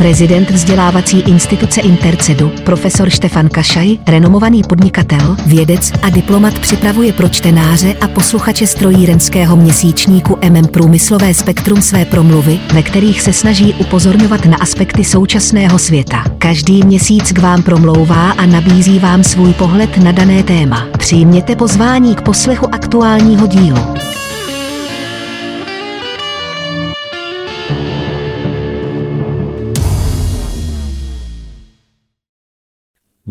Prezident vzdělávací instituce Intercedu, profesor Štefan Kašaj, renomovaný podnikatel, vědec a diplomat připravuje pro čtenáře a posluchače strojírenského měsíčníku MM Průmyslové spektrum své promluvy, ve kterých se snaží upozorňovat na aspekty současného světa. Každý měsíc k vám promlouvá a nabízí vám svůj pohled na dané téma. Přijměte pozvání k poslechu aktuálního dílu.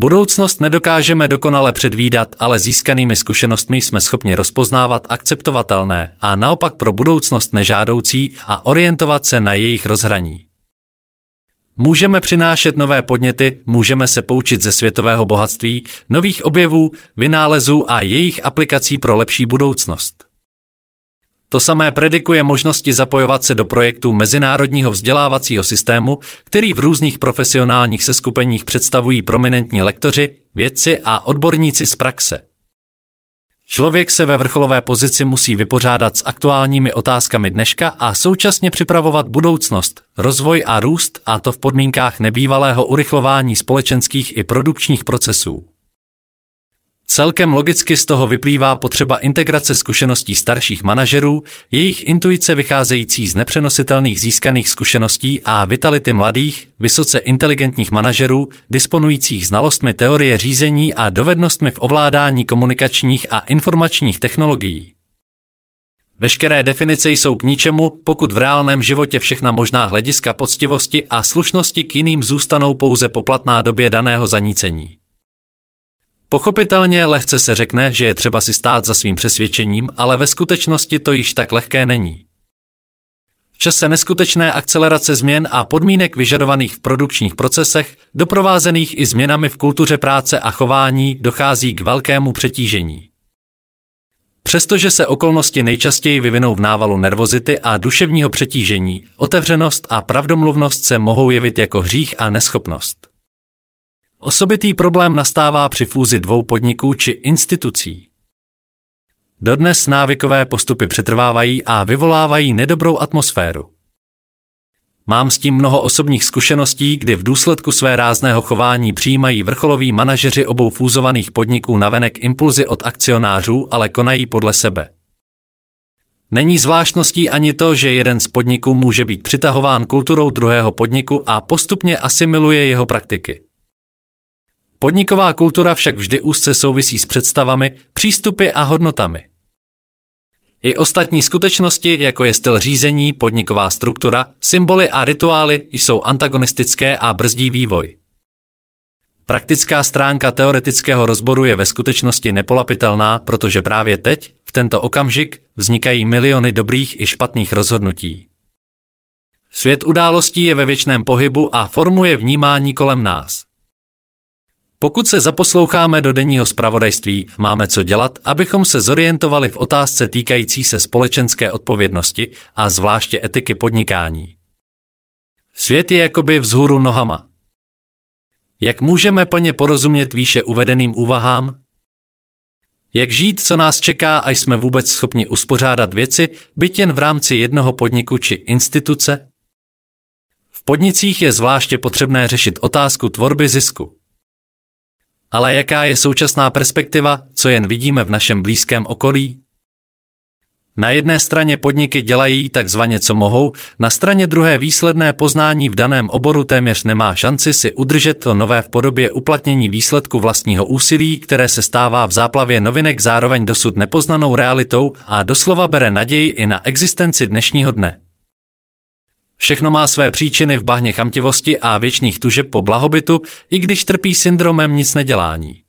Budoucnost nedokážeme dokonale předvídat, ale získanými zkušenostmi jsme schopni rozpoznávat akceptovatelné a naopak pro budoucnost nežádoucí a orientovat se na jejich rozhraní. Můžeme přinášet nové podněty, můžeme se poučit ze světového bohatství, nových objevů, vynálezů a jejich aplikací pro lepší budoucnost. To samé predikuje možnosti zapojovat se do projektů mezinárodního vzdělávacího systému, který v různých profesionálních seskupeních představují prominentní lektoři, vědci a odborníci z praxe. Člověk se ve vrcholové pozici musí vypořádat s aktuálními otázkami dneška a současně připravovat budoucnost, rozvoj a růst, a to v podmínkách nebývalého urychlování společenských i produkčních procesů. Celkem logicky z toho vyplývá potřeba integrace zkušeností starších manažerů, jejich intuice vycházející z nepřenositelných získaných zkušeností a vitality mladých, vysoce inteligentních manažerů, disponujících znalostmi teorie řízení a dovednostmi v ovládání komunikačních a informačních technologií. Veškeré definice jsou k ničemu, pokud v reálném životě všechna možná hlediska poctivosti a slušnosti k jiným zůstanou pouze poplatná době daného zanícení. Pochopitelně lehce se řekne, že je třeba si stát za svým přesvědčením, ale ve skutečnosti to již tak lehké není. V čase neskutečné akcelerace změn a podmínek vyžadovaných v produkčních procesech, doprovázených i změnami v kultuře práce a chování, dochází k velkému přetížení. Přestože se okolnosti nejčastěji vyvinou v návalu nervozity a duševního přetížení, otevřenost a pravdomluvnost se mohou jevit jako hřích a neschopnost. Osobitý problém nastává při fúzi dvou podniků či institucí. Dodnes návykové postupy přetrvávají a vyvolávají nedobrou atmosféru. Mám s tím mnoho osobních zkušeností, kdy v důsledku své rázného chování přijímají vrcholoví manažeři obou fúzovaných podniků navenek impulzy od akcionářů, ale konají podle sebe. Není zvláštností ani to, že jeden z podniků může být přitahován kulturou druhého podniku a postupně asimiluje jeho praktiky. Podniková kultura však vždy úzce souvisí s představami, přístupy a hodnotami. I ostatní skutečnosti, jako je styl řízení, podniková struktura, symboly a rituály, jsou antagonistické a brzdí vývoj. Praktická stránka teoretického rozboru je ve skutečnosti nepolapitelná, protože právě teď, v tento okamžik, vznikají miliony dobrých i špatných rozhodnutí. Svět událostí je ve věčném pohybu a formuje vnímání kolem nás. Pokud se zaposloucháme do denního zpravodajství, máme co dělat, abychom se zorientovali v otázce týkající se společenské odpovědnosti a zvláště etiky podnikání. Svět je jakoby vzhůru nohama. Jak můžeme plně porozumět výše uvedeným úvahám? Jak žít, co nás čeká a jsme vůbec schopni uspořádat věci, byť jen v rámci jednoho podniku či instituce? V podnicích je zvláště potřebné řešit otázku tvorby zisku. Ale jaká je současná perspektiva, co jen vidíme v našem blízkém okolí? Na jedné straně podniky dělají takzvaně co mohou, na straně druhé výsledné poznání v daném oboru téměř nemá šanci si udržet to nové v podobě uplatnění výsledku vlastního úsilí, které se stává v záplavě novinek zároveň dosud nepoznanou realitou a doslova bere naději i na existenci dnešního dne. Všechno má své příčiny v bahně chamtivosti a věčných tužeb po blahobytu, i když trpí syndromem nic nedělání.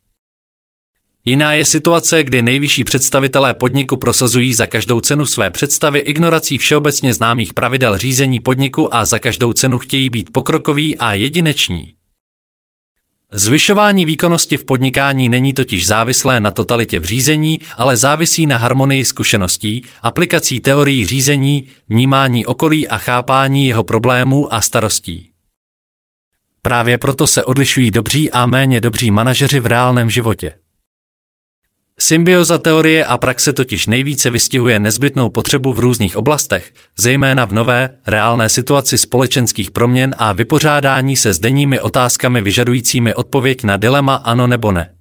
Jiná je situace, kdy nejvyšší představitelé podniku prosazují za každou cenu své představy ignorací všeobecně známých pravidel řízení podniku a za každou cenu chtějí být pokrokoví a jedineční. Zvyšování výkonnosti v podnikání není totiž závislé na totalitě v řízení, ale závisí na harmonii zkušeností, aplikací teorií řízení, vnímání okolí a chápání jeho problémů a starostí. Právě proto se odlišují dobří a méně dobří manažeři v reálném životě. Symbioza teorie a praxe totiž nejvíce vystihuje nezbytnou potřebu v různých oblastech, zejména v nové, reálné situaci společenských proměn a vypořádání se s denními otázkami vyžadujícími odpověď na dilema ano nebo ne.